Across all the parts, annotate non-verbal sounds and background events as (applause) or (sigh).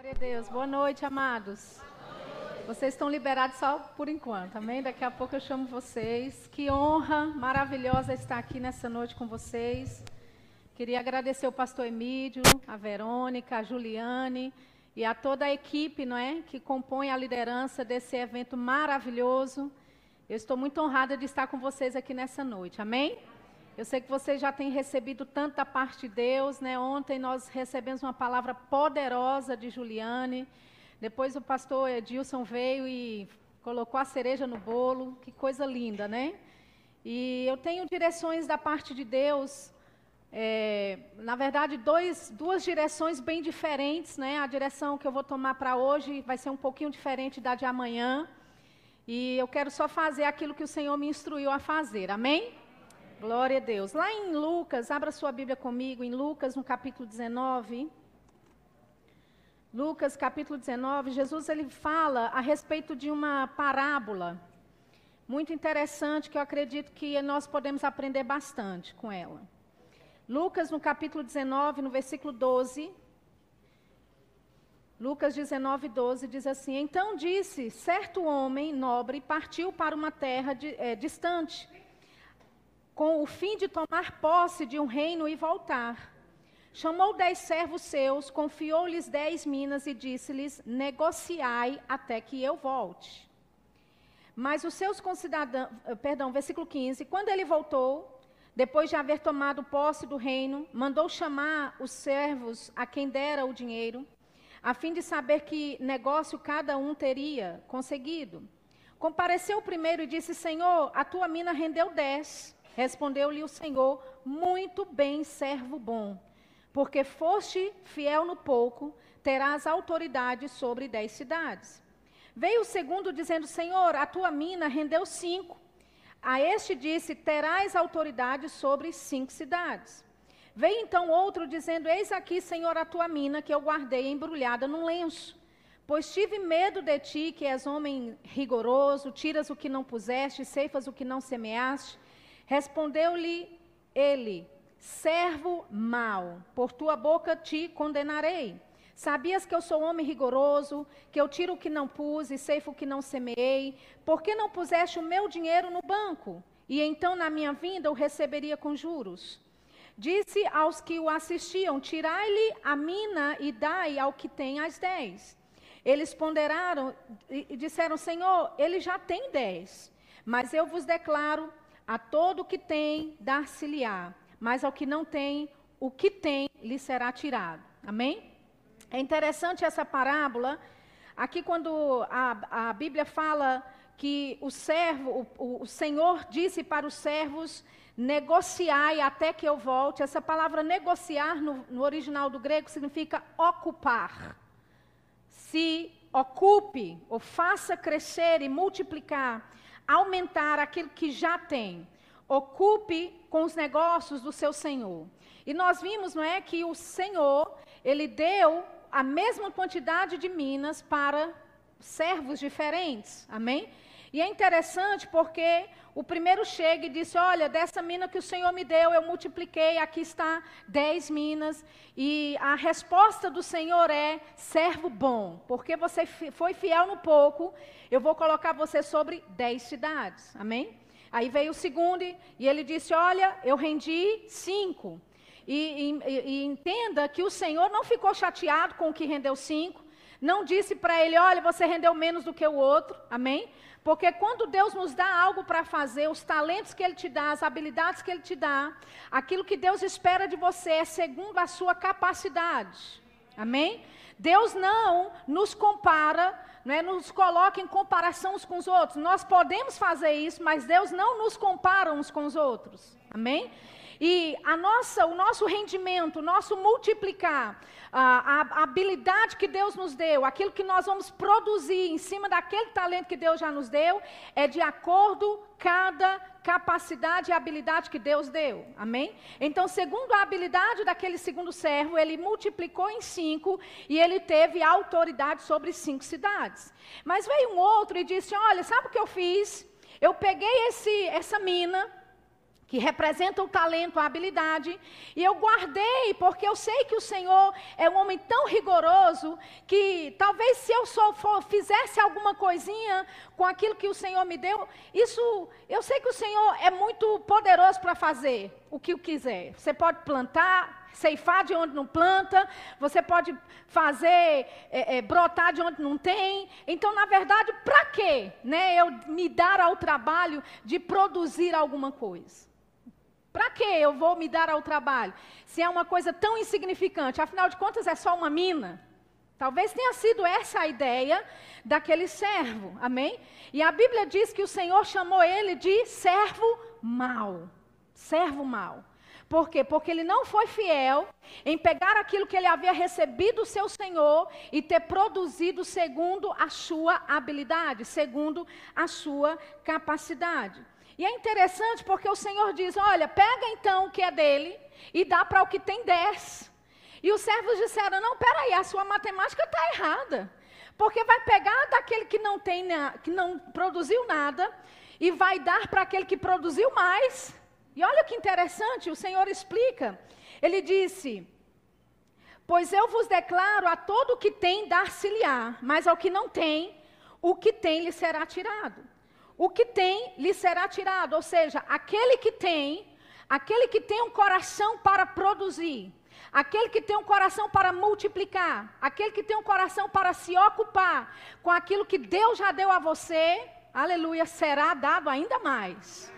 Glória a Deus. Boa noite, amados. Vocês estão liberados só por enquanto, amém? Daqui a pouco eu chamo vocês. Que honra maravilhosa estar aqui nessa noite com vocês. Queria agradecer o pastor Emílio, a Verônica, a Juliane e a toda a equipe, não é, que compõe a liderança desse evento maravilhoso. Eu estou muito honrada de estar com vocês aqui nessa noite. Amém? Eu sei que vocês já têm recebido tanta parte de Deus, né? Ontem nós recebemos uma palavra poderosa de Juliane. Depois o pastor Edilson veio e colocou a cereja no bolo. Que coisa linda, né? E eu tenho direções da parte de Deus. É, na verdade, dois, duas direções bem diferentes, né? A direção que eu vou tomar para hoje vai ser um pouquinho diferente da de amanhã. E eu quero só fazer aquilo que o Senhor me instruiu a fazer. Amém? Glória a Deus. Lá em Lucas, abra sua Bíblia comigo, em Lucas, no capítulo 19. Lucas, capítulo 19, Jesus ele fala a respeito de uma parábola muito interessante que eu acredito que nós podemos aprender bastante com ela. Lucas, no capítulo 19, no versículo 12. Lucas 19, 12 diz assim: Então disse: certo homem nobre partiu para uma terra de, é, distante com o fim de tomar posse de um reino e voltar. Chamou dez servos seus, confiou-lhes dez minas e disse-lhes: Negociai até que eu volte. Mas os seus concidadãos, eh, perdão, versículo 15: Quando ele voltou, depois de haver tomado posse do reino, mandou chamar os servos a quem dera o dinheiro, a fim de saber que negócio cada um teria conseguido. Compareceu o primeiro e disse: Senhor, a tua mina rendeu dez. Respondeu-lhe o Senhor: Muito bem, servo bom, porque foste fiel no pouco, terás autoridade sobre dez cidades. Veio o segundo dizendo: Senhor, a tua mina rendeu cinco. A este disse: Terás autoridade sobre cinco cidades. Veio então outro dizendo: Eis aqui, Senhor, a tua mina que eu guardei embrulhada num lenço. Pois tive medo de ti, que és homem rigoroso, tiras o que não puseste, ceifas o que não semeaste. Respondeu-lhe ele: Servo mau, por tua boca te condenarei. Sabias que eu sou homem rigoroso, que eu tiro o que não pus e ceifo o que não semeei? Por que não puseste o meu dinheiro no banco? E então, na minha vinda, o receberia com juros. Disse aos que o assistiam: Tirai-lhe a mina e dai ao que tem as dez. Eles ponderaram e disseram: Senhor, ele já tem dez. Mas eu vos declaro a todo o que tem, dar-se-lhe-á, mas ao que não tem, o que tem lhe será tirado. Amém? É interessante essa parábola. Aqui, quando a, a Bíblia fala que o servo, o, o Senhor disse para os servos: negociai até que eu volte. Essa palavra negociar no, no original do grego significa ocupar. Se ocupe ou faça crescer e multiplicar aumentar aquilo que já tem. Ocupe com os negócios do seu Senhor. E nós vimos, não é, que o Senhor, ele deu a mesma quantidade de minas para servos diferentes. Amém? E é interessante porque o primeiro chega e disse: Olha, dessa mina que o Senhor me deu, eu multipliquei, aqui está dez minas. E a resposta do Senhor é: servo bom, porque você foi fiel no pouco, eu vou colocar você sobre dez cidades. Amém? Aí veio o segundo e ele disse: Olha, eu rendi cinco. E, e, e entenda que o Senhor não ficou chateado com o que rendeu cinco. Não disse para ele: Olha, você rendeu menos do que o outro. Amém? Porque quando Deus nos dá algo para fazer, os talentos que Ele te dá, as habilidades que Ele te dá, aquilo que Deus espera de você é segundo a sua capacidade. Amém? Deus não nos compara, né, nos coloca em comparação uns com os outros. Nós podemos fazer isso, mas Deus não nos compara uns com os outros. Amém? E a nossa, o nosso rendimento, o nosso multiplicar, a, a, habilidade que Deus nos deu, aquilo que nós vamos produzir em cima daquele talento que Deus já nos deu, é de acordo cada capacidade e habilidade que Deus deu. Amém? Então, segundo a habilidade daquele segundo servo, ele multiplicou em cinco e ele teve autoridade sobre cinco cidades. Mas veio um outro e disse: Olha, sabe o que eu fiz? Eu peguei esse, essa mina que representa o talento, a habilidade, e eu guardei, porque eu sei que o Senhor é um homem tão rigoroso que talvez se eu só for, fizesse alguma coisinha com aquilo que o Senhor me deu, isso, eu sei que o Senhor é muito poderoso para fazer o que quiser. Você pode plantar, ceifar de onde não planta, você pode fazer é, é, brotar de onde não tem. Então, na verdade, para quê? Né, eu me dar ao trabalho de produzir alguma coisa? Para que eu vou me dar ao trabalho? Se é uma coisa tão insignificante, afinal de contas é só uma mina. Talvez tenha sido essa a ideia daquele servo, amém? E a Bíblia diz que o Senhor chamou ele de servo mau. Servo mau. Por quê? Porque ele não foi fiel em pegar aquilo que ele havia recebido do seu Senhor e ter produzido segundo a sua habilidade, segundo a sua capacidade. E é interessante porque o Senhor diz: olha, pega então o que é dele e dá para o que tem dez. E os servos disseram: não, peraí, a sua matemática está errada. Porque vai pegar daquele que não tem, que não produziu nada e vai dar para aquele que produziu mais. E olha que interessante, o Senhor explica. Ele disse: Pois eu vos declaro a todo o que tem dar-se-lhe-á, mas ao que não tem, o que tem lhe será tirado o que tem lhe será tirado. Ou seja, aquele que tem, aquele que tem um coração para produzir, aquele que tem um coração para multiplicar, aquele que tem um coração para se ocupar com aquilo que Deus já deu a você, aleluia, será dado ainda mais.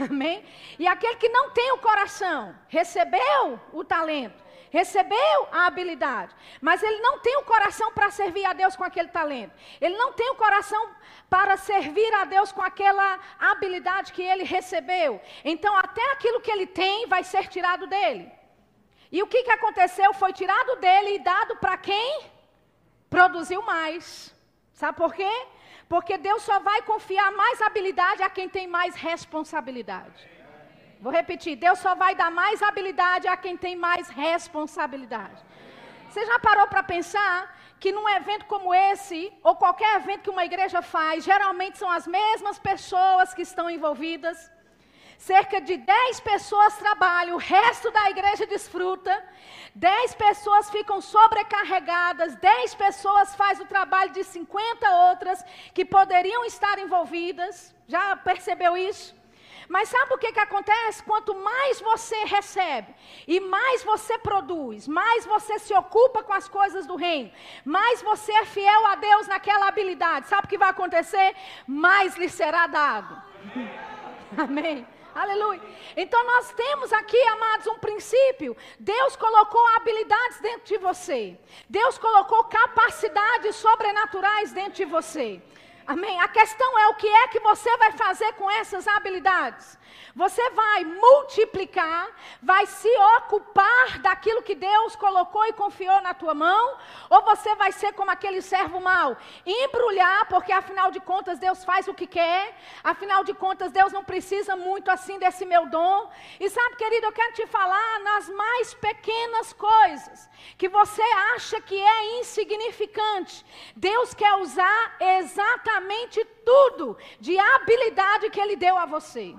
Amém? E aquele que não tem o coração, recebeu o talento, recebeu a habilidade, mas ele não tem o coração para servir a Deus com aquele talento. Ele não tem o coração para servir a Deus com aquela habilidade que ele recebeu. Então, até aquilo que ele tem vai ser tirado dele. E o que, que aconteceu? Foi tirado dele e dado para quem produziu mais. Sabe por quê? Porque Deus só vai confiar mais habilidade a quem tem mais responsabilidade. Vou repetir: Deus só vai dar mais habilidade a quem tem mais responsabilidade. Você já parou para pensar que num evento como esse, ou qualquer evento que uma igreja faz, geralmente são as mesmas pessoas que estão envolvidas? Cerca de 10 pessoas trabalham, o resto da igreja desfruta. 10 pessoas ficam sobrecarregadas, 10 pessoas fazem o trabalho de 50 outras que poderiam estar envolvidas. Já percebeu isso? Mas sabe o que, que acontece? Quanto mais você recebe e mais você produz, mais você se ocupa com as coisas do reino, mais você é fiel a Deus naquela habilidade, sabe o que vai acontecer? Mais lhe será dado. (laughs) Amém. Aleluia. Então nós temos aqui, amados, um princípio. Deus colocou habilidades dentro de você. Deus colocou capacidades sobrenaturais dentro de você. Amém? A questão é o que é que você vai fazer com essas habilidades. Você vai multiplicar, vai se ocupar daquilo que Deus colocou e confiou na tua mão, ou você vai ser como aquele servo mau, embrulhar, porque afinal de contas Deus faz o que quer, afinal de contas Deus não precisa muito assim desse meu dom. E sabe, querido, eu quero te falar nas mais pequenas coisas que você acha que é insignificante. Deus quer usar exatamente tudo de habilidade que Ele deu a você.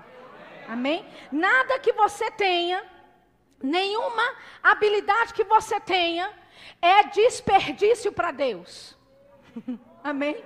Amém? Nada que você tenha, nenhuma habilidade que você tenha, é desperdício para Deus. (laughs) Amém?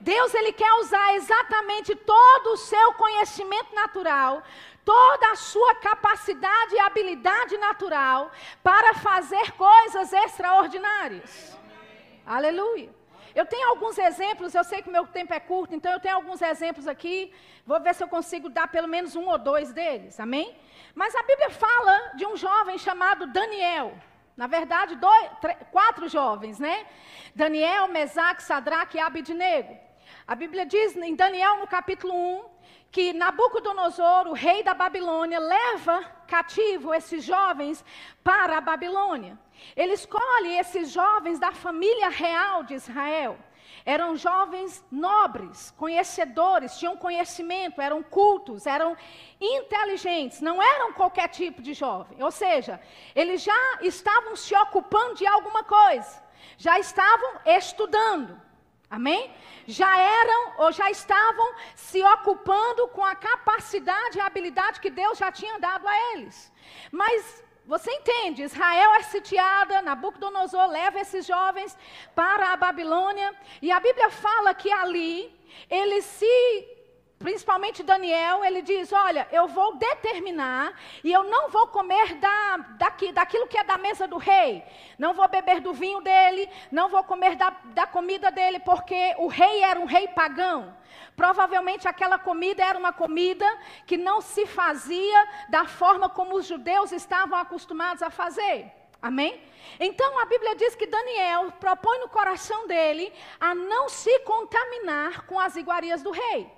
Deus ele quer usar exatamente todo o seu conhecimento natural, toda a sua capacidade e habilidade natural para fazer coisas extraordinárias. Amém. Aleluia. Eu tenho alguns exemplos, eu sei que meu tempo é curto, então eu tenho alguns exemplos aqui. Vou ver se eu consigo dar pelo menos um ou dois deles, amém? Mas a Bíblia fala de um jovem chamado Daniel. Na verdade, dois, três, quatro jovens, né? Daniel, Mesaque, Sadraque e Abidnego. A Bíblia diz em Daniel, no capítulo 1, que Nabucodonosor, o rei da Babilônia, leva cativo esses jovens para a Babilônia. Ele escolhe esses jovens da família real de Israel. Eram jovens nobres, conhecedores, tinham conhecimento, eram cultos, eram inteligentes, não eram qualquer tipo de jovem. Ou seja, eles já estavam se ocupando de alguma coisa, já estavam estudando. Amém? Já eram ou já estavam se ocupando com a capacidade e habilidade que Deus já tinha dado a eles. Mas você entende? Israel é sitiada, Nabucodonosor leva esses jovens para a Babilônia, e a Bíblia fala que ali eles se principalmente Daniel, ele diz: Olha, eu vou determinar e eu não vou comer da, daqui, daquilo que é da mesa do rei, não vou beber do vinho dele, não vou comer da, da comida dele, porque o rei era um rei pagão. Provavelmente aquela comida era uma comida que não se fazia da forma como os judeus estavam acostumados a fazer. Amém? Então a Bíblia diz que Daniel propõe no coração dele a não se contaminar com as iguarias do rei.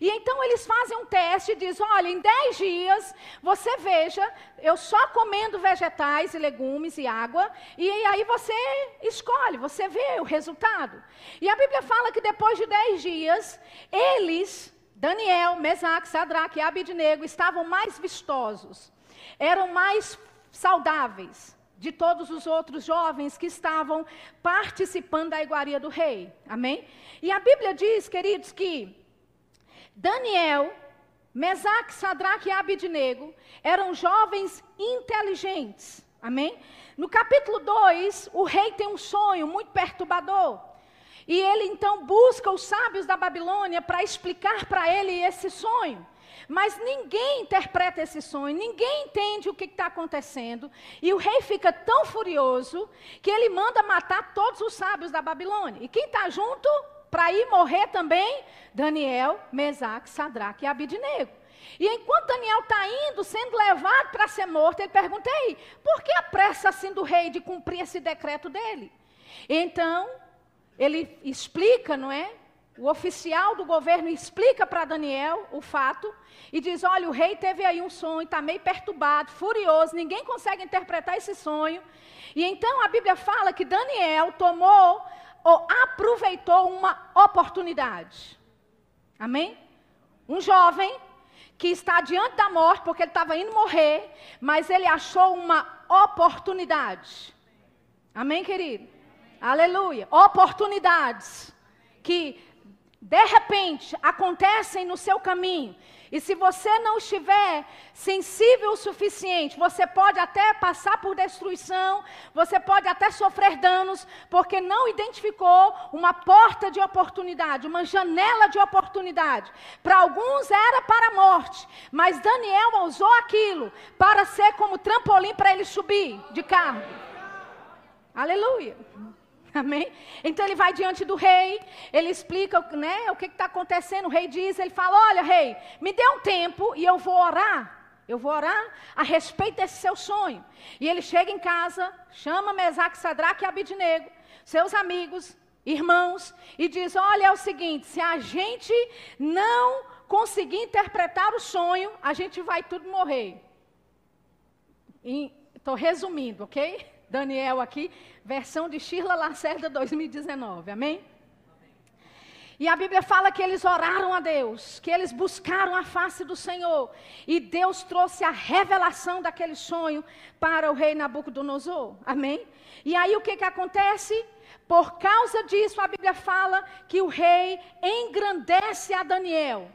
E então eles fazem um teste e dizem: olha, em 10 dias você veja, eu só comendo vegetais e legumes e água, e aí você escolhe, você vê o resultado. E a Bíblia fala que depois de 10 dias, eles, Daniel, Mesaque, Sadraque e Abidnego, estavam mais vistosos, eram mais saudáveis de todos os outros jovens que estavam participando da iguaria do rei. Amém? E a Bíblia diz, queridos, que Daniel, Mesaque, Sadraque e Abidnego eram jovens inteligentes. Amém? No capítulo 2, o rei tem um sonho muito perturbador. E ele então busca os sábios da Babilônia para explicar para ele esse sonho. Mas ninguém interpreta esse sonho, ninguém entende o que está acontecendo. E o rei fica tão furioso que ele manda matar todos os sábios da Babilônia. E quem está junto? Para ir morrer também Daniel, Mesaque, Sadraque e Abidnego. E enquanto Daniel está indo, sendo levado para ser morto, ele pergunta: Ei, por que a pressa assim do rei de cumprir esse decreto dele? Então, ele explica, não é? O oficial do governo explica para Daniel o fato e diz: Olha, o rei teve aí um sonho, está meio perturbado, furioso, ninguém consegue interpretar esse sonho. E então a Bíblia fala que Daniel tomou ou aproveitou uma oportunidade. Amém? Um jovem que está diante da morte, porque ele estava indo morrer, mas ele achou uma oportunidade. Amém, querido? Amém. Aleluia. Oportunidades que de repente acontecem no seu caminho e se você não estiver sensível o suficiente, você pode até passar por destruição, você pode até sofrer danos, porque não identificou uma porta de oportunidade, uma janela de oportunidade. Para alguns era para a morte, mas Daniel usou aquilo para ser como trampolim para ele subir de carro. Aleluia. (laughs) Amém? Então ele vai diante do rei, ele explica né, o que está acontecendo. O rei diz: ele fala, olha, rei, me dê um tempo e eu vou orar. Eu vou orar a respeito desse seu sonho. E ele chega em casa, chama Mesaque, Sadraque e Abidnego, seus amigos, irmãos, e diz: Olha, é o seguinte: se a gente não conseguir interpretar o sonho, a gente vai tudo morrer. Estou resumindo, ok? Daniel aqui, versão de Shirla Lacerda 2019, amém? E a Bíblia fala que eles oraram a Deus, que eles buscaram a face do Senhor, e Deus trouxe a revelação daquele sonho para o rei Nabucodonosor, amém? E aí o que, que acontece? Por causa disso, a Bíblia fala que o rei engrandece a Daniel.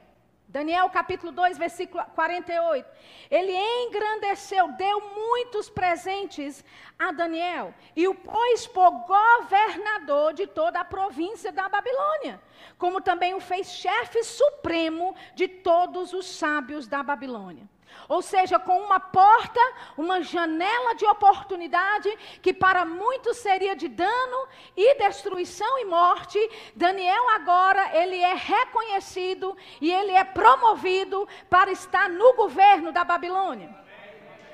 Daniel capítulo 2, versículo 48. Ele engrandeceu, deu muitos presentes a Daniel e o pôs por governador de toda a província da Babilônia, como também o fez chefe supremo de todos os sábios da Babilônia. Ou seja, com uma porta, uma janela de oportunidade que para muitos seria de dano e destruição e morte, Daniel agora ele é reconhecido e ele é promovido para estar no governo da Babilônia.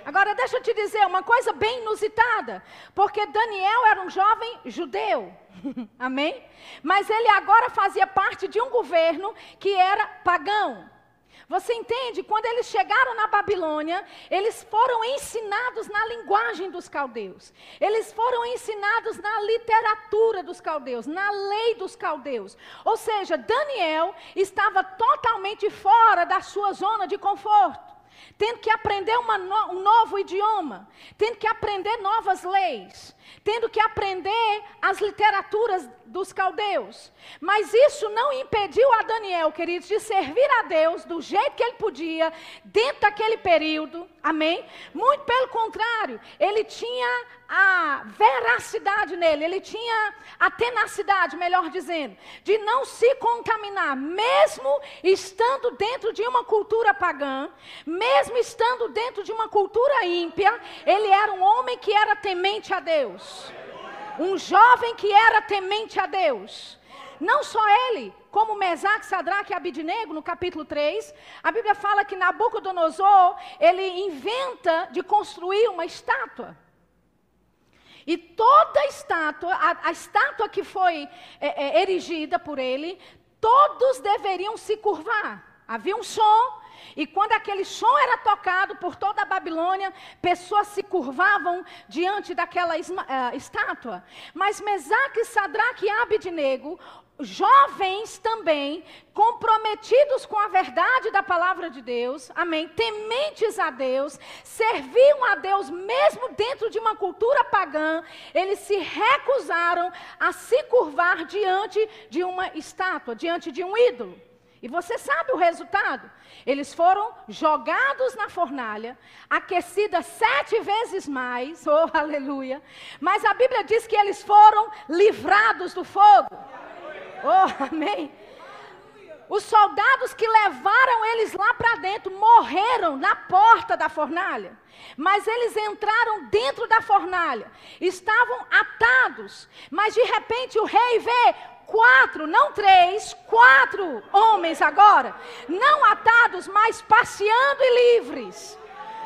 Agora deixa eu te dizer uma coisa bem inusitada, porque Daniel era um jovem judeu. (laughs) Amém? Mas ele agora fazia parte de um governo que era pagão. Você entende? Quando eles chegaram na Babilônia, eles foram ensinados na linguagem dos caldeus. Eles foram ensinados na literatura dos caldeus, na lei dos caldeus. Ou seja, Daniel estava totalmente fora da sua zona de conforto. tendo que aprender no, um novo idioma, tendo que aprender novas leis, tendo que aprender as literaturas dos caldeus. Mas isso não impediu a Daniel, queridos, de servir a Deus do jeito que ele podia, dentro daquele período, amém? Muito pelo contrário, ele tinha a veracidade nele, ele tinha a tenacidade, melhor dizendo, de não se contaminar, mesmo estando dentro de uma cultura pagã, mesmo estando dentro de uma cultura ímpia, ele era um homem que era temente a Deus. Um jovem que era temente a Deus. Não só ele, como Mesaque, Sadraque e Abidinego, no capítulo 3, a Bíblia fala que Nabucodonosor, ele inventa de construir uma estátua. E toda a estátua, a, a estátua que foi é, é, erigida por ele, todos deveriam se curvar. Havia um som, e quando aquele som era tocado por toda a Babilônia, pessoas se curvavam diante daquela uh, estátua. Mas Mesaque, Sadraque e Abidnego, jovens também, comprometidos com a verdade da palavra de Deus, amém, tementes a Deus, serviam a Deus mesmo dentro de uma cultura pagã, eles se recusaram a se curvar diante de uma estátua, diante de um ídolo. E você sabe o resultado? Eles foram jogados na fornalha, aquecida sete vezes mais, oh (laughs) aleluia. Mas a Bíblia diz que eles foram livrados do fogo. Oh, (laughs) amém. Os soldados que levaram eles lá para dentro morreram na porta da fornalha. Mas eles entraram dentro da fornalha, estavam atados. Mas de repente o rei vê quatro, não três, quatro homens agora, não atados, mas passeando e livres.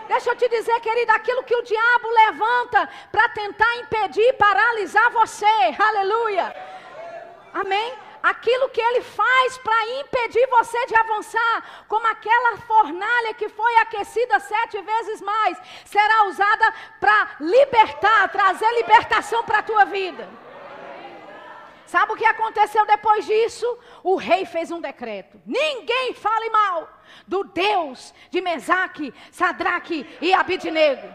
Deixa eu te dizer, querida, aquilo que o diabo levanta para tentar impedir, paralisar você, aleluia. Amém? aquilo que ele faz para impedir você de avançar, como aquela fornalha que foi aquecida sete vezes mais, será usada para libertar, trazer libertação para a tua vida. Sabe o que aconteceu depois disso? O rei fez um decreto: ninguém fale mal do Deus de Mesaque, Sadraque e Abidnego.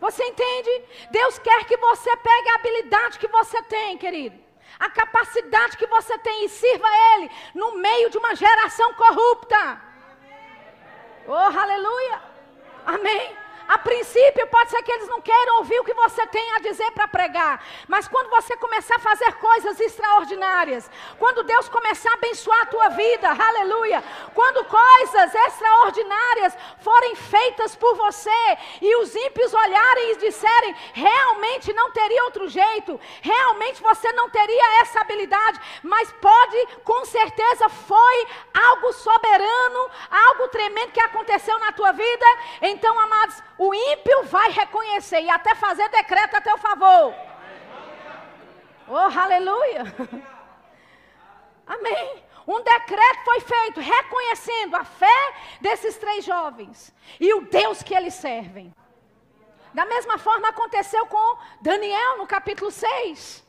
Você entende? Deus quer que você pegue a habilidade que você tem, querido a capacidade que você tem e sirva Ele no meio de uma geração corrupta. Oh, aleluia! Amém. A princípio, pode ser que eles não queiram ouvir o que você tem a dizer para pregar. Mas quando você começar a fazer coisas extraordinárias, quando Deus começar a abençoar a tua vida, aleluia. Quando coisas extraordinárias forem feitas por você e os ímpios olharem e disserem, realmente não teria outro jeito, realmente você não teria essa habilidade, mas pode, com certeza, foi algo soberano, algo tremendo que aconteceu na tua vida. Então, amados, o ímpio vai reconhecer e até fazer decreto a teu favor. Oh, aleluia. (laughs) Amém. Um decreto foi feito reconhecendo a fé desses três jovens e o Deus que eles servem. Da mesma forma aconteceu com Daniel no capítulo 6.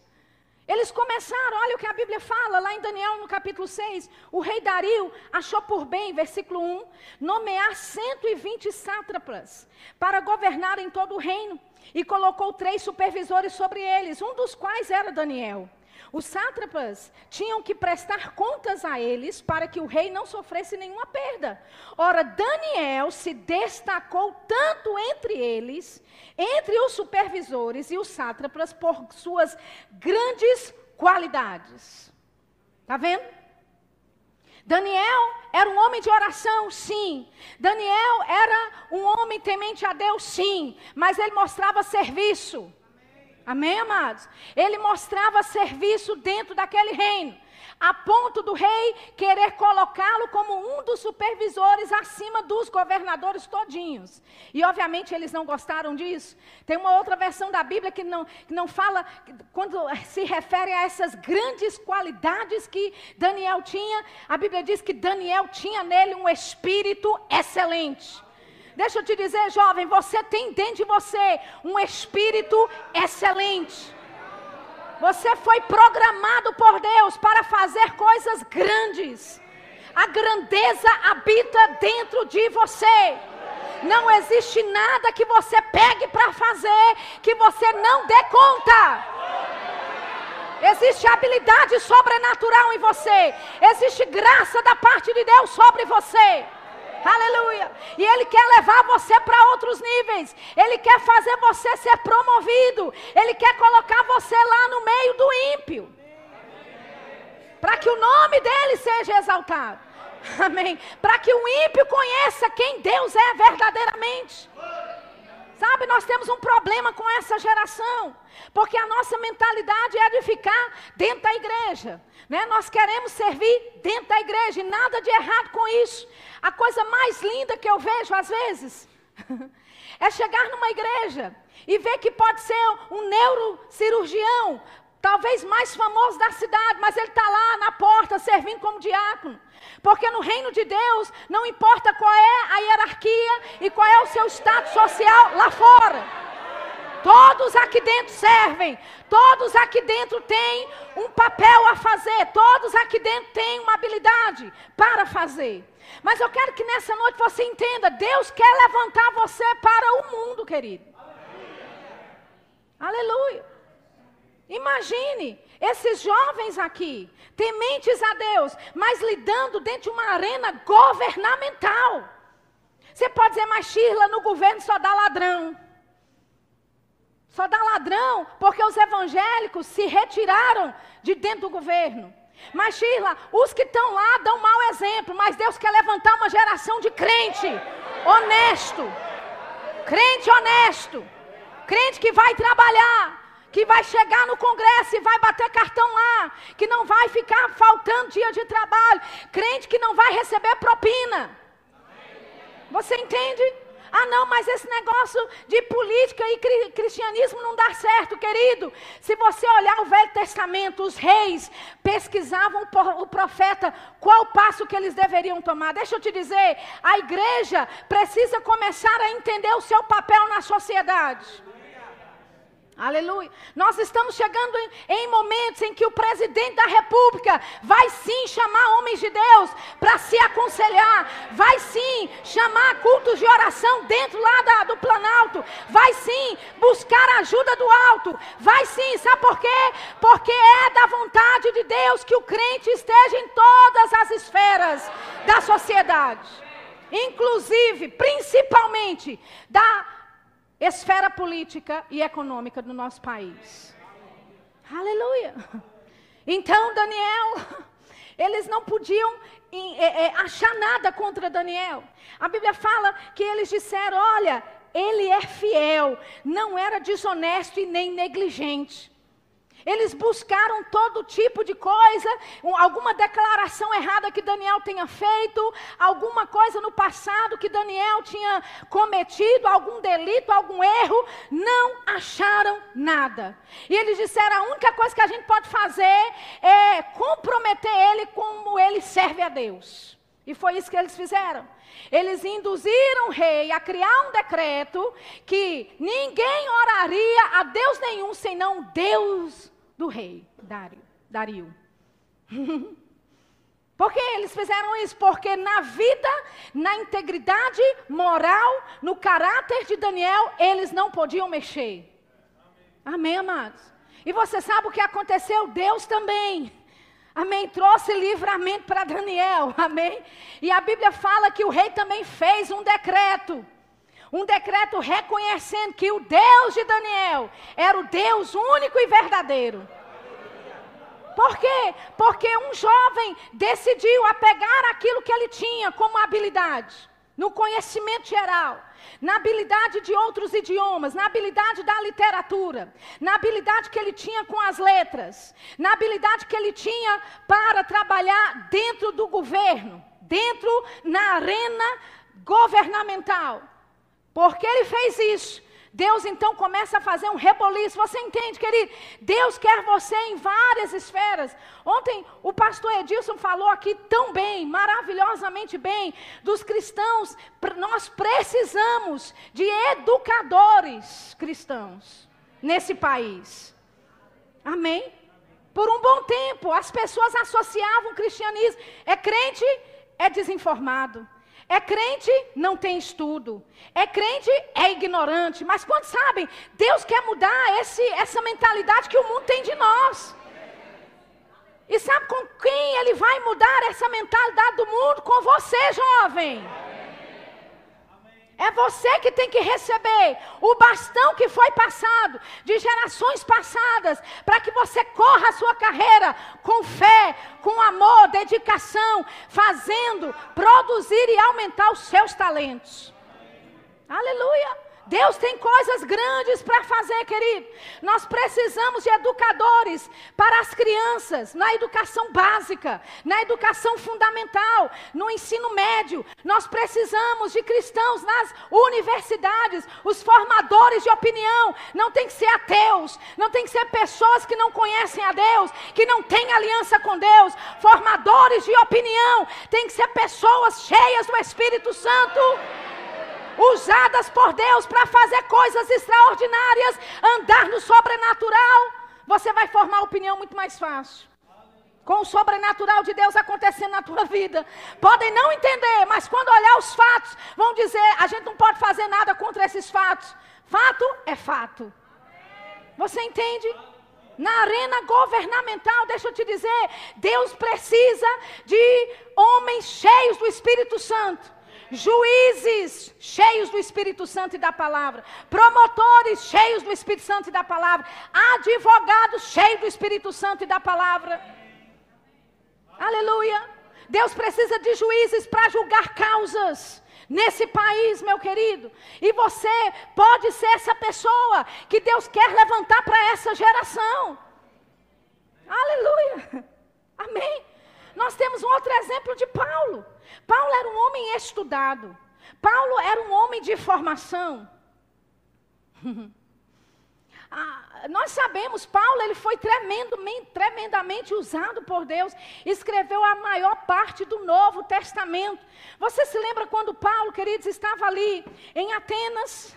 Eles começaram, olha o que a Bíblia fala lá em Daniel no capítulo 6. O rei Dario achou por bem, versículo 1, nomear 120 sátrapas para governar em todo o reino e colocou três supervisores sobre eles, um dos quais era Daniel. Os sátrapas tinham que prestar contas a eles para que o rei não sofresse nenhuma perda. Ora, Daniel se destacou tanto entre eles, entre os supervisores e os sátrapas, por suas grandes qualidades. Está vendo? Daniel era um homem de oração, sim. Daniel era um homem temente a Deus, sim. Mas ele mostrava serviço. Amém, amados? Ele mostrava serviço dentro daquele reino, a ponto do rei querer colocá-lo como um dos supervisores acima dos governadores todinhos. E obviamente eles não gostaram disso. Tem uma outra versão da Bíblia que não, que não fala, quando se refere a essas grandes qualidades que Daniel tinha, a Bíblia diz que Daniel tinha nele um espírito excelente. Deixa eu te dizer, jovem, você tem dentro de você um espírito excelente. Você foi programado por Deus para fazer coisas grandes. A grandeza habita dentro de você. Não existe nada que você pegue para fazer que você não dê conta. Existe habilidade sobrenatural em você. Existe graça da parte de Deus sobre você. Aleluia. E Ele quer levar você para outros níveis. Ele quer fazer você ser promovido. Ele quer colocar você lá no meio do ímpio. Para que o nome dele seja exaltado. (laughs) Amém. Para que o ímpio conheça quem Deus é verdadeiramente. Sabe, nós temos um problema com essa geração, porque a nossa mentalidade é de ficar dentro da igreja. Né? Nós queremos servir dentro da igreja e nada de errado com isso. A coisa mais linda que eu vejo às vezes (laughs) é chegar numa igreja e ver que pode ser um neurocirurgião, talvez mais famoso da cidade, mas ele está lá na porta servindo como diácono. Porque no reino de Deus não importa qual é a hierarquia e qual é o seu status social lá fora. Todos aqui dentro servem, todos aqui dentro têm um papel a fazer, todos aqui dentro têm uma habilidade para fazer. Mas eu quero que nessa noite você entenda: Deus quer levantar você para o mundo, querido. Aleluia. Aleluia. Imagine esses jovens aqui, tementes a Deus, mas lidando dentro de uma arena governamental. Você pode dizer, mas Shirla, no governo só dá ladrão. Só dá ladrão porque os evangélicos se retiraram de dentro do governo. Mas Shirla, os que estão lá dão mau exemplo, mas Deus quer levantar uma geração de crente honesto. Crente honesto. Crente que vai trabalhar, que vai chegar no Congresso e vai bater cartão lá, que não vai ficar faltando dia de trabalho, crente que não vai receber propina. Você entende? Ah, não, mas esse negócio de política e cristianismo não dá certo, querido. Se você olhar o Velho Testamento, os reis pesquisavam o profeta qual passo que eles deveriam tomar. Deixa eu te dizer, a igreja precisa começar a entender o seu papel na sociedade. Aleluia. Nós estamos chegando em, em, momentos em que o presidente da república vai sim chamar homens de Deus para se aconselhar, vai sim chamar cultos de oração dentro lá da, do Planalto, vai sim buscar a ajuda do alto, vai sim, sabe por quê? Porque é da vontade de Deus que o crente esteja em todas as esferas da sociedade, inclusive, principalmente, da esfera política e econômica do nosso país. Aleluia. Então, Daniel, (laughs) eles não podiam é, é, achar nada contra Daniel. A Bíblia fala que eles disseram: olha, ele é fiel, não era desonesto e nem negligente. Eles buscaram todo tipo de coisa, alguma declaração errada que Daniel tenha feito, alguma coisa no passado que Daniel tinha cometido, algum delito, algum erro, não acharam nada. E eles disseram: a única coisa que a gente pode fazer é comprometer ele como ele serve a Deus. E foi isso que eles fizeram. Eles induziram o rei a criar um decreto que ninguém oraria a Deus nenhum senão Deus do rei Dário. Dario. (laughs) Por que eles fizeram isso? Porque na vida, na integridade moral, no caráter de Daniel, eles não podiam mexer. Amém, amados? E você sabe o que aconteceu? Deus também. Amém. Trouxe livramento para Daniel. (laughs) Amém. E a Bíblia fala que o rei também fez um decreto. Um decreto reconhecendo que o Deus de Daniel era o Deus único e verdadeiro. Por quê? Porque um jovem decidiu apegar aquilo que ele tinha como habilidade, no conhecimento geral, na habilidade de outros idiomas, na habilidade da literatura, na habilidade que ele tinha com as letras, na habilidade que ele tinha para trabalhar dentro do governo, dentro na arena governamental. Porque ele fez isso, Deus então começa a fazer um reboliço. Você entende, querido? Deus quer você em várias esferas. Ontem o pastor Edilson falou aqui tão bem, maravilhosamente bem, dos cristãos. Nós precisamos de educadores cristãos nesse país. Amém? Por um bom tempo, as pessoas associavam o cristianismo. É crente, é desinformado. É crente, não tem estudo. É crente, é ignorante. Mas quando sabem, Deus quer mudar esse, essa mentalidade que o mundo tem de nós. E sabe com quem ele vai mudar essa mentalidade do mundo? Com você, jovem. É você que tem que receber o bastão que foi passado de gerações passadas, para que você corra a sua carreira com fé, com amor, dedicação, fazendo, produzir e aumentar os seus talentos. Aleluia! Deus tem coisas grandes para fazer, querido. Nós precisamos de educadores para as crianças, na educação básica, na educação fundamental, no ensino médio. Nós precisamos de cristãos nas universidades, os formadores de opinião. Não tem que ser ateus, não tem que ser pessoas que não conhecem a Deus, que não têm aliança com Deus. Formadores de opinião, tem que ser pessoas cheias do Espírito Santo usadas por Deus para fazer coisas extraordinárias, andar no sobrenatural, você vai formar opinião muito mais fácil. Com o sobrenatural de Deus acontecendo na tua vida. Podem não entender, mas quando olhar os fatos, vão dizer: a gente não pode fazer nada contra esses fatos. Fato é fato. Você entende? Na arena governamental, deixa eu te dizer, Deus precisa de homens cheios do Espírito Santo juízes cheios do Espírito Santo e da palavra, promotores cheios do Espírito Santo e da palavra, advogados cheios do Espírito Santo e da palavra. Aleluia. Deus precisa de juízes para julgar causas nesse país, meu querido. E você pode ser essa pessoa que Deus quer levantar para essa geração. Aleluia. Amém. Nós temos um outro exemplo de Paulo. Paulo era um homem estudado. Paulo era um homem de formação. (laughs) ah, nós sabemos, Paulo ele foi tremendo, tremendamente usado por Deus. Escreveu a maior parte do Novo Testamento. Você se lembra quando Paulo, queridos, estava ali em Atenas?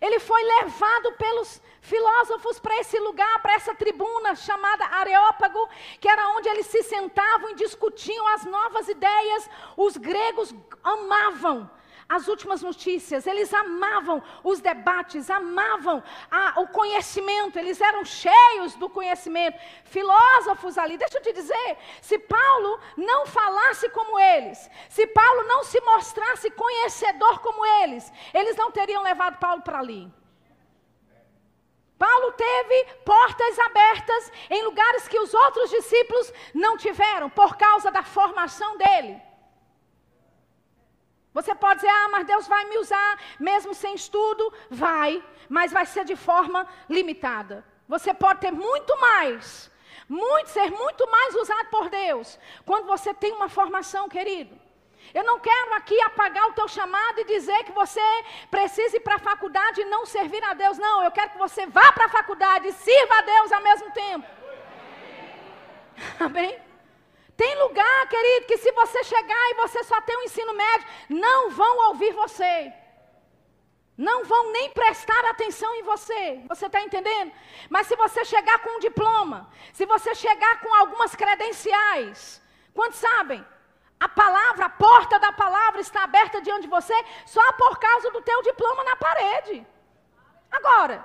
Ele foi levado pelos filósofos para esse lugar, para essa tribuna chamada Areópago, que era onde eles se sentavam e discutiam as novas ideias. Os gregos amavam as últimas notícias, eles amavam os debates, amavam a, o conhecimento, eles eram cheios do conhecimento. Filósofos ali, deixa eu te dizer, se Paulo não falasse como eles, se Paulo não se mostrasse conhecedor como eles, eles não teriam levado Paulo para ali. Paulo teve portas abertas em lugares que os outros discípulos não tiveram, por causa da formação dele. Você pode dizer, ah, mas Deus vai me usar, mesmo sem estudo? Vai, mas vai ser de forma limitada. Você pode ter muito mais, muito, ser muito mais usado por Deus, quando você tem uma formação, querido. Eu não quero aqui apagar o teu chamado e dizer que você precisa ir para a faculdade e não servir a Deus. Não, eu quero que você vá para a faculdade e sirva a Deus ao mesmo tempo. Amém? Tem lugar, querido, que se você chegar e você só tem um ensino médio, não vão ouvir você. Não vão nem prestar atenção em você. Você está entendendo? Mas se você chegar com um diploma, se você chegar com algumas credenciais, quantos sabem? A palavra, a porta da palavra está aberta diante de você só por causa do teu diploma na parede. Agora,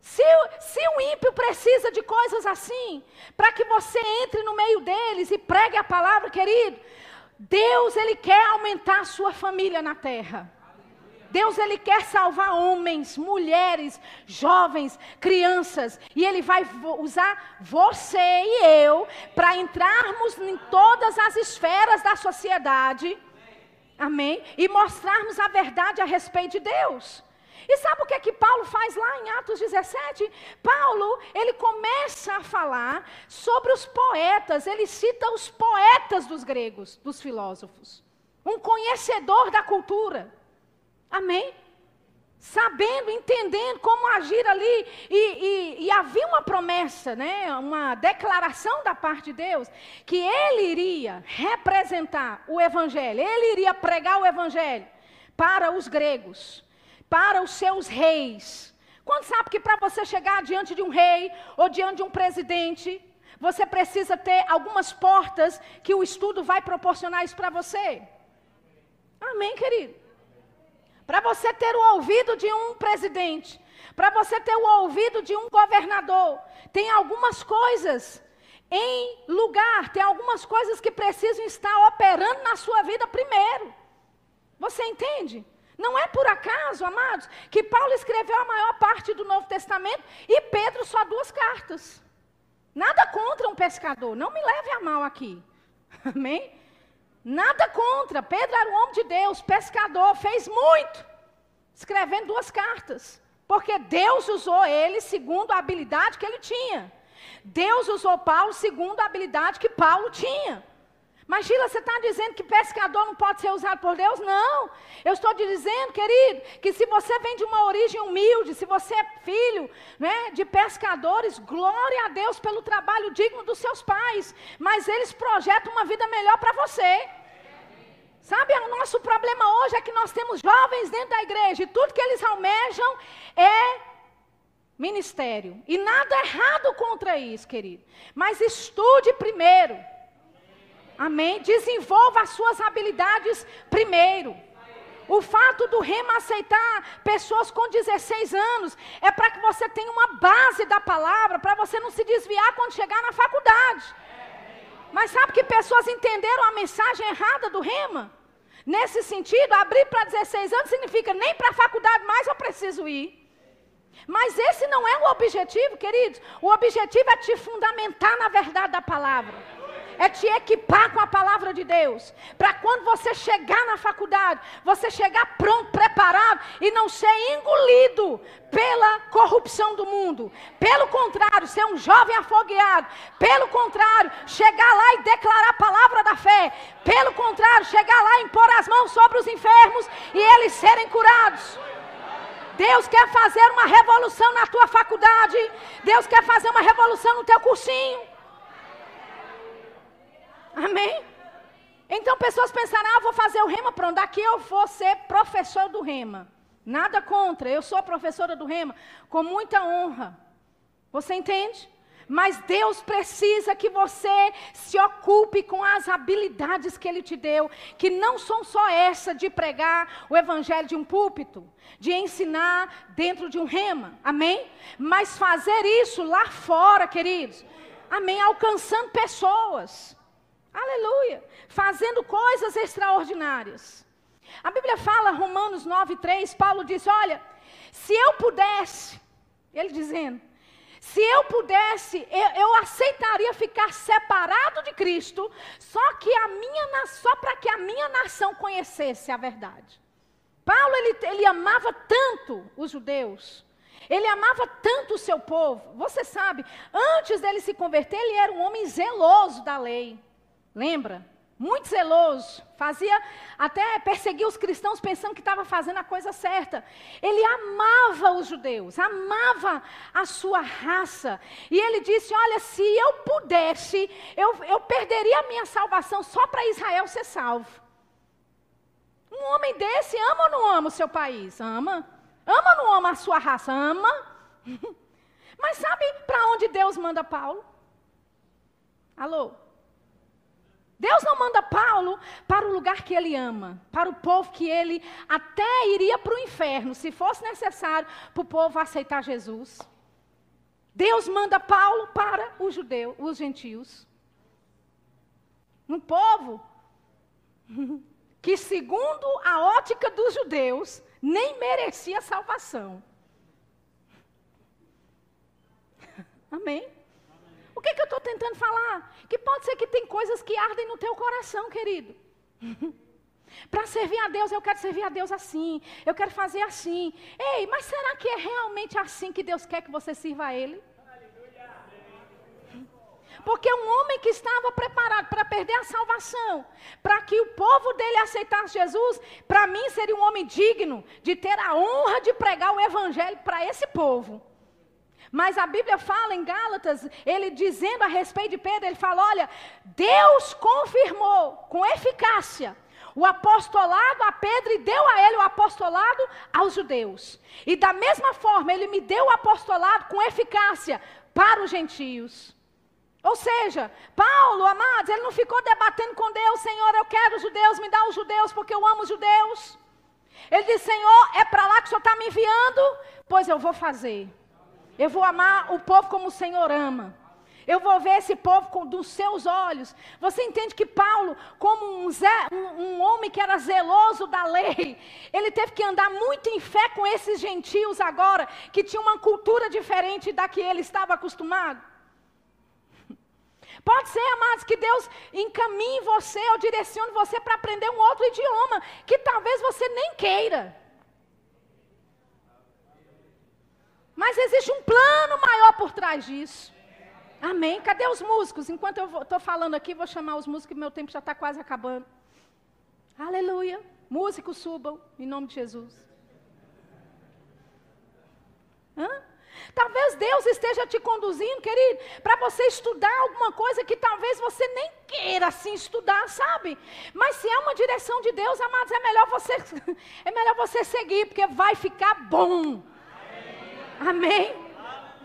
se, se o ímpio precisa de coisas assim, para que você entre no meio deles e pregue a palavra, querido, Deus ele quer aumentar a sua família na terra. Deus ele quer salvar homens, mulheres, jovens, crianças, e ele vai usar você e eu para entrarmos em todas as esferas da sociedade. Amém? E mostrarmos a verdade a respeito de Deus. E sabe o que é que Paulo faz lá em Atos 17? Paulo, ele começa a falar sobre os poetas, ele cita os poetas dos gregos, dos filósofos. Um conhecedor da cultura. Amém? Sabendo, entendendo como agir ali, e, e, e, havia uma promessa, né, uma declaração da parte de Deus, que ele iria representar o Evangelho, ele iria pregar o Evangelho para os gregos para os seus reis. Quando sabe que para você chegar diante de um rei ou diante de um presidente, Você precisa ter algumas portas que o estudo vai proporcionar isso para você. Amém, querido? Para você ter o ouvido de um presidente, para você ter o ouvido de um governador, tem algumas coisas em lugar, tem algumas coisas que precisam estar operando na sua vida primeiro. Você entende? Não é por acaso, amados, que Paulo escreveu a maior parte do Novo Testamento e Pedro só duas cartas. Nada contra um pescador, não me leve a mal aqui. (laughs) Amém? Nada contra. Pedro era um homem de Deus, pescador, fez muito, escrevendo duas cartas. Porque Deus usou ele segundo a habilidade que ele tinha. Deus usou Paulo segundo a habilidade que Paulo tinha. Mas Gila, você está dizendo que pescador não pode ser usado por Deus? Não. Eu estou te dizendo, querido, que se você vem de uma origem humilde, se você é filho né, de pescadores, glória a Deus pelo trabalho digno dos seus pais. Mas eles projetam uma vida melhor para você. Sabe, o nosso problema hoje é que nós temos jovens dentro da igreja e tudo que eles almejam é ministério. E nada errado contra isso, querido. Mas estude primeiro. Amém? Desenvolva as suas habilidades primeiro. O fato do rema aceitar pessoas com 16 anos é para que você tenha uma base da palavra, para você não se desviar quando chegar na faculdade. Mas sabe que pessoas entenderam a mensagem errada do rema? Nesse sentido, abrir para 16 anos significa nem para a faculdade mais eu preciso ir. Mas esse não é o objetivo, queridos. O objetivo é te fundamentar na verdade da palavra é te equipar com a palavra de Deus. Para quando você chegar na faculdade, você chegar pronto, preparado e não ser engolido pela corrupção do mundo. Pelo contrário, ser um jovem afogueado. Pelo contrário, chegar lá e declarar a palavra da fé. Pelo contrário, chegar lá e impor as mãos sobre os enfermos e eles serem curados. Deus quer fazer uma revolução na tua faculdade. Deus quer fazer uma revolução no teu cursinho. Amém? Então pessoas pensaram, ah, vou fazer o rema, pronto, daqui eu vou ser professor do rema. Nada contra, eu sou professora do rema, com muita honra. Você entende? Mas Deus precisa que você se ocupe com as habilidades que Ele te deu, que não são só essa de pregar o evangelho de um púlpito, de ensinar dentro de um rema, amém? Mas fazer isso lá fora, queridos, amém? Alcançando pessoas. Aleluia! Fazendo coisas extraordinárias. A Bíblia fala, Romanos 9, 3, Paulo diz: Olha, se eu pudesse, ele dizendo, se eu pudesse, eu, eu, aceitaria ficar separado de Cristo, só que a minha só para que a minha nação conhecesse a verdade. Paulo ele, ele amava tanto os judeus, ele amava tanto o seu povo. Você sabe, antes dele se converter, ele era um homem zeloso da lei. Lembra? Muito zeloso, fazia até perseguir os cristãos pensando que estava fazendo a coisa certa. Ele amava os judeus, amava a sua raça. E ele disse: Olha, se eu pudesse, eu, eu perderia a minha salvação só para Israel ser salvo. Um homem desse ama ou não ama o seu país? Ama. Ama ou não ama a sua raça? Ama. (laughs) Mas sabe para onde Deus manda Paulo? Alô? Deus não manda Paulo para o lugar que ele ama, para o povo que ele até iria para o inferno, se fosse necessário para o povo aceitar Jesus. Deus manda Paulo para os judeus, os gentios. Um povo (laughs) que, segundo a ótica dos judeus, nem merecia salvação. (laughs) Amém? O que, que eu estou tentando falar? Que pode ser que tem coisas que ardem no teu coração, querido. (laughs) Para servir a Deus, eu quero servir a Deus assim. Eu quero fazer assim. Ei, mas será que é realmente assim que Deus quer que você sirva a Ele? Porque um homem que estava preparado para perder a salvação, para que o povo dele aceitasse Jesus, para mim seria um homem digno de ter a honra de pregar o evangelho para esse povo. Mas a Bíblia fala em Gálatas, ele dizendo a respeito de Pedro, ele fala: olha, Deus confirmou com eficácia o apostolado a Pedro e deu a ele o apostolado aos judeus. E da mesma forma, ele me deu o apostolado com eficácia para os gentios. Ou seja, Paulo, amados, ele não ficou debatendo com Deus, Senhor, eu quero os judeus, me dá os judeus porque eu amo os judeus. Ele disse, Senhor, é para lá que o Senhor está me enviando? Pois eu vou fazer. Eu vou amar o povo como o Senhor ama. Eu vou ver esse povo com, dos seus olhos. Você entende que Paulo, como um, um, um, homem que era zeloso da lei, ele teve que andar muito em fé com esses gentios agora, que tinham uma cultura diferente da que ele estava acostumado. Pode ser, amados, que Deus encaminhe você ou direcione você para aprender um outro idioma que talvez você nem queira. Mas existe um plano maior por trás disso. Amém. Cadê os músicos? Enquanto eu estou falando aqui, vou chamar os músicos, meu tempo já está quase acabando. Aleluia. Músicos subam, em nome de Jesus. Hã? Talvez Deus esteja te conduzindo, querido, para você estudar alguma coisa que talvez você nem queira assim estudar, sabe? Mas se é uma direção de Deus, amados, é melhor você (laughs) é melhor você seguir, porque vai ficar bom. Amém.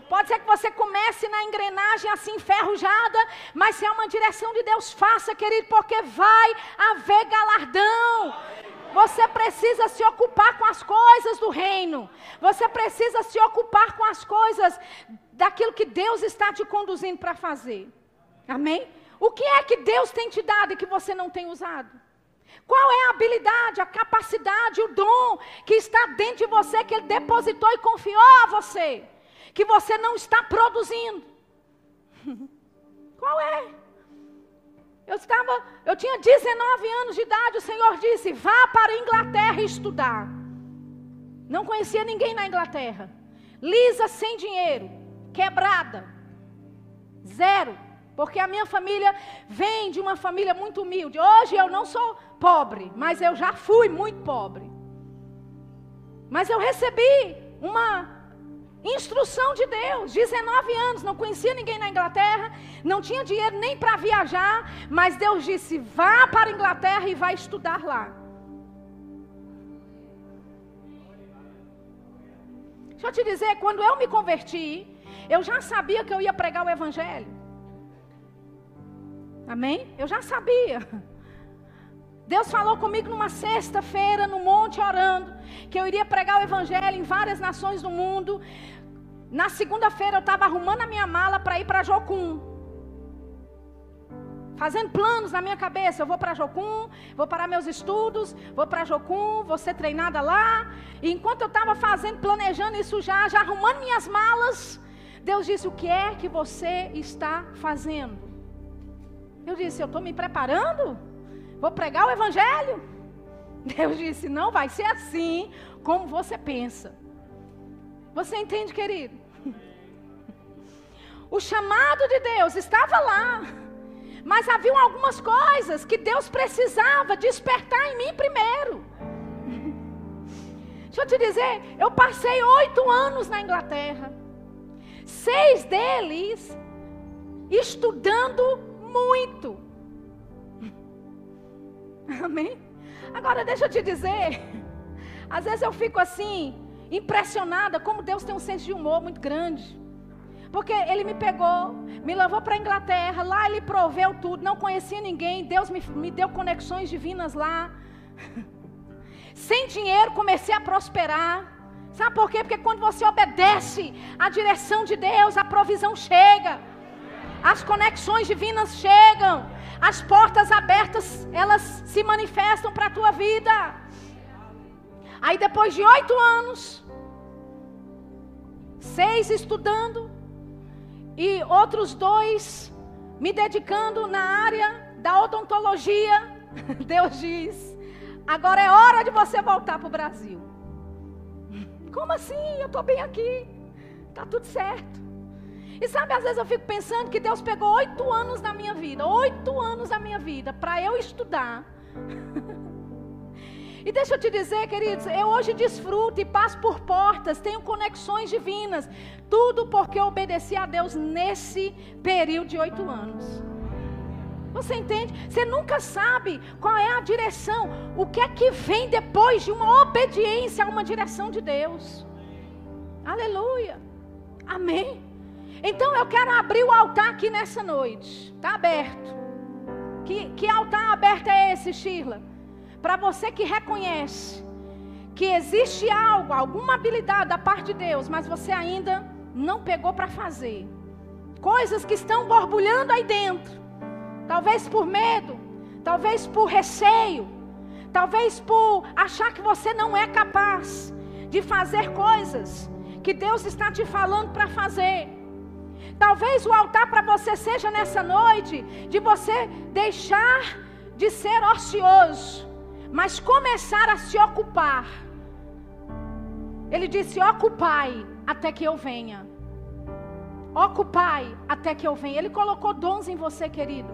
Pode ser que você comece na engrenagem assim enferrujada, mas se é uma direção de Deus, faça, querido, porque vai haver galardão. Você precisa se ocupar com as coisas do reino. Você precisa se ocupar com as coisas daquilo que Deus está te conduzindo para fazer. Amém? O que é que Deus tem te dado e que você não tem usado? Qual é a habilidade, a capacidade, o dom que está dentro de você, que Ele depositou e confiou a você? que você não está produzindo. (laughs) Qual é? Eu estava, eu tinha 19 anos de idade, o Senhor disse: "Vá para a Inglaterra estudar". Não conhecia ninguém na Inglaterra. Lisa sem dinheiro, quebrada. Zero, porque a minha família vem de uma família muito humilde. Hoje eu não sou pobre, mas eu já fui muito pobre. Mas eu recebi uma Instrução de Deus, 19 anos, não conhecia ninguém na Inglaterra, não tinha dinheiro nem para viajar, mas Deus disse: vá para a Inglaterra e vai estudar lá. Deixa eu te dizer, quando eu me converti, eu já sabia que eu ia pregar o Evangelho. Amém? Eu já sabia. Deus falou comigo numa sexta-feira no monte orando, que eu iria pregar o evangelho em várias nações do mundo. Na segunda-feira eu estava arrumando a minha mala para ir para Jocum. Fazendo planos na minha cabeça, eu vou para Jocum, vou parar meus estudos, vou para Jocum, vou ser treinada lá. E enquanto eu estava fazendo, planejando isso já, já arrumando minhas malas, Deus disse: O que é que você está fazendo? Eu disse: Eu estou me preparando, vou pregar o Evangelho. Deus disse: Não vai ser assim como você pensa. Você entende, querido? O chamado de Deus estava lá. Mas haviam algumas coisas que Deus precisava despertar em mim primeiro. Deixa eu te dizer, eu passei oito anos na Inglaterra. Seis deles estudando muito. (laughs) Amém? Agora deixa eu te dizer. (laughs) Às vezes eu fico assim, impressionada como Deus tem um senso de humor muito grande. Porque ele me pegou, me levou para a Inglaterra, lá ele proveu tudo, não conhecia ninguém, Deus me, me deu conexões divinas lá. (laughs) Sem dinheiro comecei a prosperar. Sabe por quê? Porque quando você obedece à direção de Deus, a provisão chega. As conexões divinas chegam. As portas abertas, elas se manifestam para a tua vida. Aí depois de oito anos, seis estudando e outros dois me dedicando na área da odontologia, (laughs) Deus diz: agora é hora de você voltar para o Brasil. (laughs) Como assim? Eu estou bem aqui, está tudo certo. E sabe, às vezes eu fico pensando que Deus pegou oito anos da minha vida, oito anos da minha vida, para eu estudar. (laughs) E deixa eu te dizer, queridos, eu hoje desfruto e passo por portas, tenho conexões divinas, tudo porque eu obedeci a Deus nesse período de oito anos. Você entende? Você nunca sabe qual é a direção, o que é que vem depois de uma obediência a uma direção de Deus. Aleluia. Amém. Então eu quero abrir o altar aqui nessa noite. Está aberto. Que, que altar aberto é esse, Shirla? Para você que reconhece que existe algo, alguma habilidade da parte de Deus, mas você ainda não pegou para fazer. Coisas que estão borbulhando aí dentro. Talvez por medo, talvez por receio, talvez por achar que você não é capaz de fazer coisas que Deus está te falando para fazer. Talvez o altar para você seja nessa noite de você deixar de ser ocioso, mas começar a se ocupar. Ele disse: Ocupai até que eu venha. Ocupai até que eu venha. Ele colocou dons em você, querido.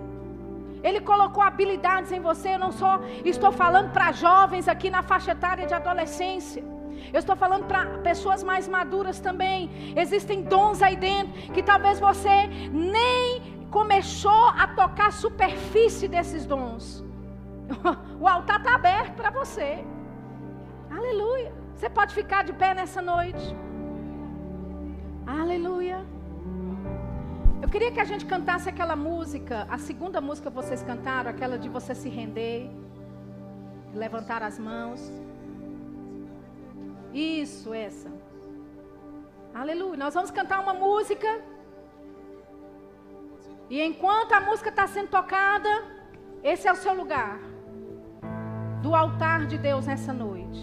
Ele colocou habilidades em você. Eu não só estou falando para jovens aqui na faixa etária de adolescência. Eu estou falando para pessoas mais maduras também. Existem dons aí dentro que talvez você nem começou a tocar a superfície desses dons. (laughs) O altar está aberto para você. Aleluia. Você pode ficar de pé nessa noite. Aleluia. Eu queria que a gente cantasse aquela música, a segunda música que vocês cantaram, aquela de você se render, levantar as mãos. Isso, essa. Aleluia. Nós vamos cantar uma música. E enquanto a música está sendo tocada, esse é o seu lugar do altar de Deus nessa noite.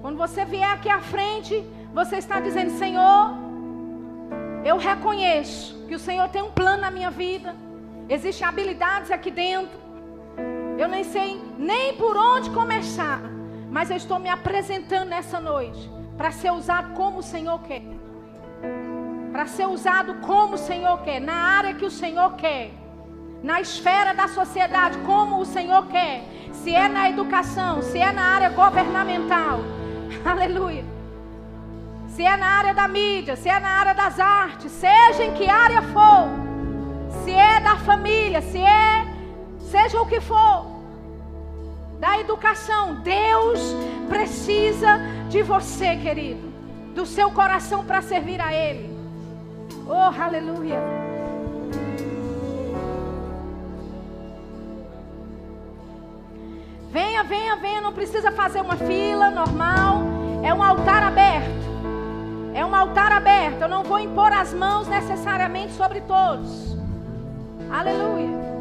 Quando você vier aqui à frente, você está dizendo: Senhor, eu reconheço que o Senhor tem um plano na minha vida. Existem habilidades aqui dentro. Eu nem sei nem por onde começar. Mas eu estou me apresentando nessa noite para ser usado como o Senhor quer. Para ser usado como o Senhor quer, na área que o Senhor quer, na esfera da sociedade como o Senhor quer. Se é na educação, se é na área governamental. (laughs) Aleluia. Se é na área da mídia, se é na área das artes, seja em que área for. Se é da família, se é seja o que for da educação. Deus precisa de você, querido, do seu coração para servir a Ele. Oh, aleluia. Venha, venha, venha, não precisa fazer uma fila normal. É um altar aberto. É um altar aberto. Eu não vou impor as mãos necessariamente sobre todos. Aleluia.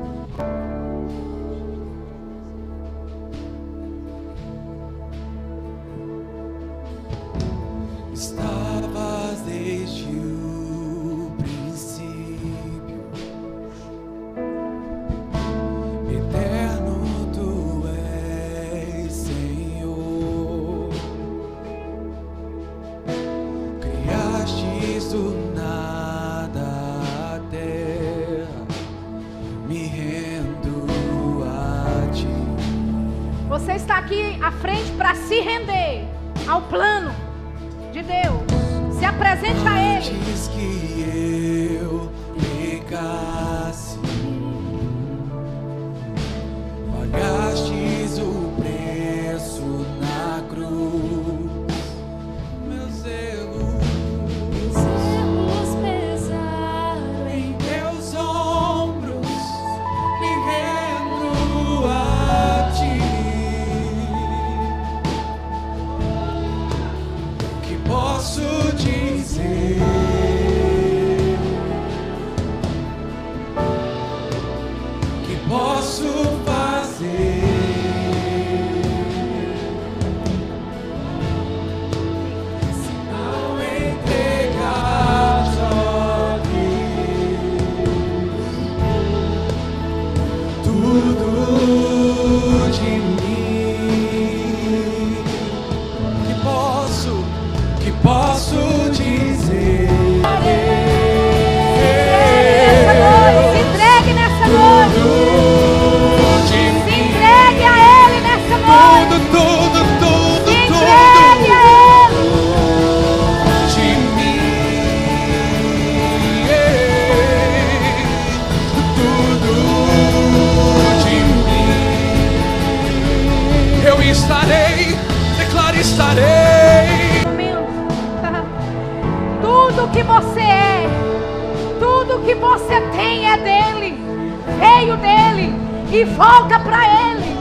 Ele.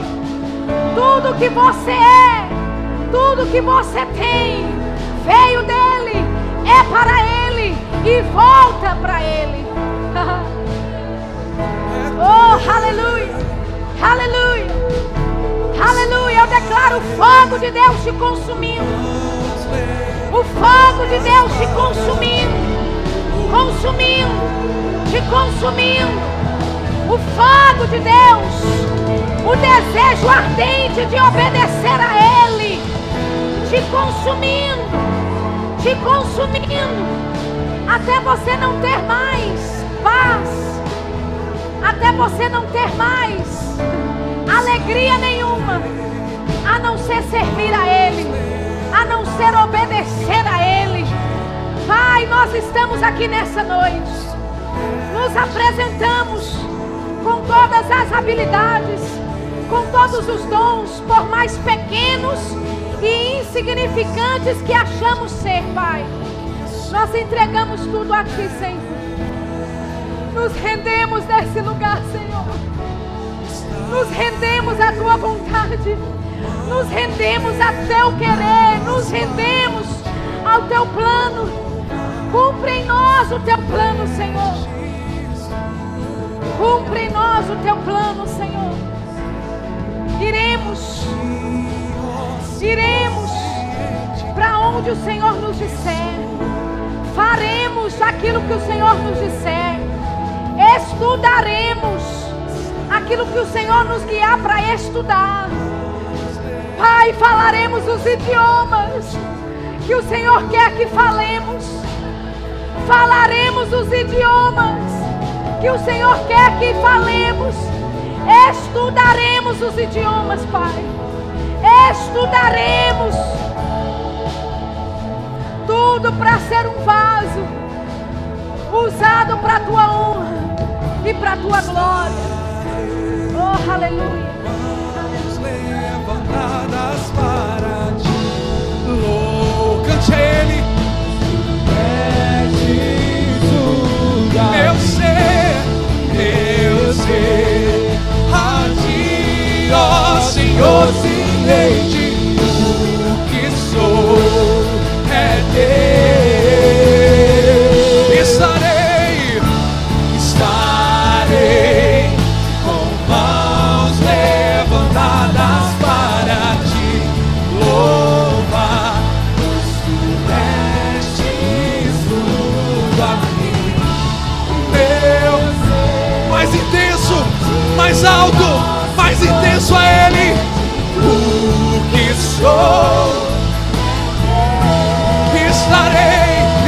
Tudo que você é, tudo que você tem, veio dele, é para ele e volta para ele. (laughs) oh, aleluia, aleluia, aleluia. Eu declaro o fogo de Deus te consumindo. O fogo de Deus te consumindo, consumindo, te consumindo. O fogo de Deus, o desejo ardente de obedecer a Ele, te consumindo, te consumindo, até você não ter mais paz, até você não ter mais alegria nenhuma, a não ser servir a Ele a não ser obedecer a Ele. Pai, nós estamos aqui nessa noite, nos apresentamos com todas as habilidades, com todos os dons, por mais pequenos e insignificantes que achamos ser, Pai. Nós entregamos tudo a Ti, Senhor. Nos rendemos nesse lugar, Senhor. Nos rendemos à Tua vontade. Nos rendemos a teu querer, nos rendemos ao teu plano. Cumpre em nós o teu plano, Senhor. Cumpre em nós o teu plano, Senhor. Iremos, iremos para onde o Senhor nos disser. Faremos aquilo que o Senhor nos disser. Estudaremos aquilo que o Senhor nos guiar para estudar. Pai, falaremos os idiomas que o Senhor quer que falemos. Falaremos os idiomas que o Senhor quer que falemos. Estudaremos os idiomas, Pai. Estudaremos tudo para ser um vaso usado para a tua honra e para a tua glória. Oh, aleluia levantadas para ti. Oh,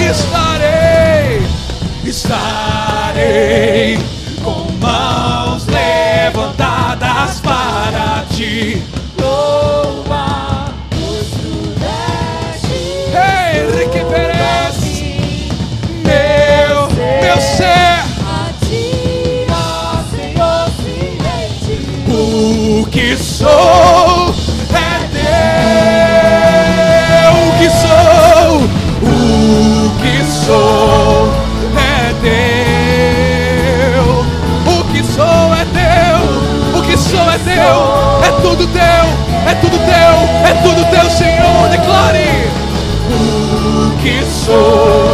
estarei, estarei, com mãos levantadas para ti. Teu, Senhor. Declare o que sou.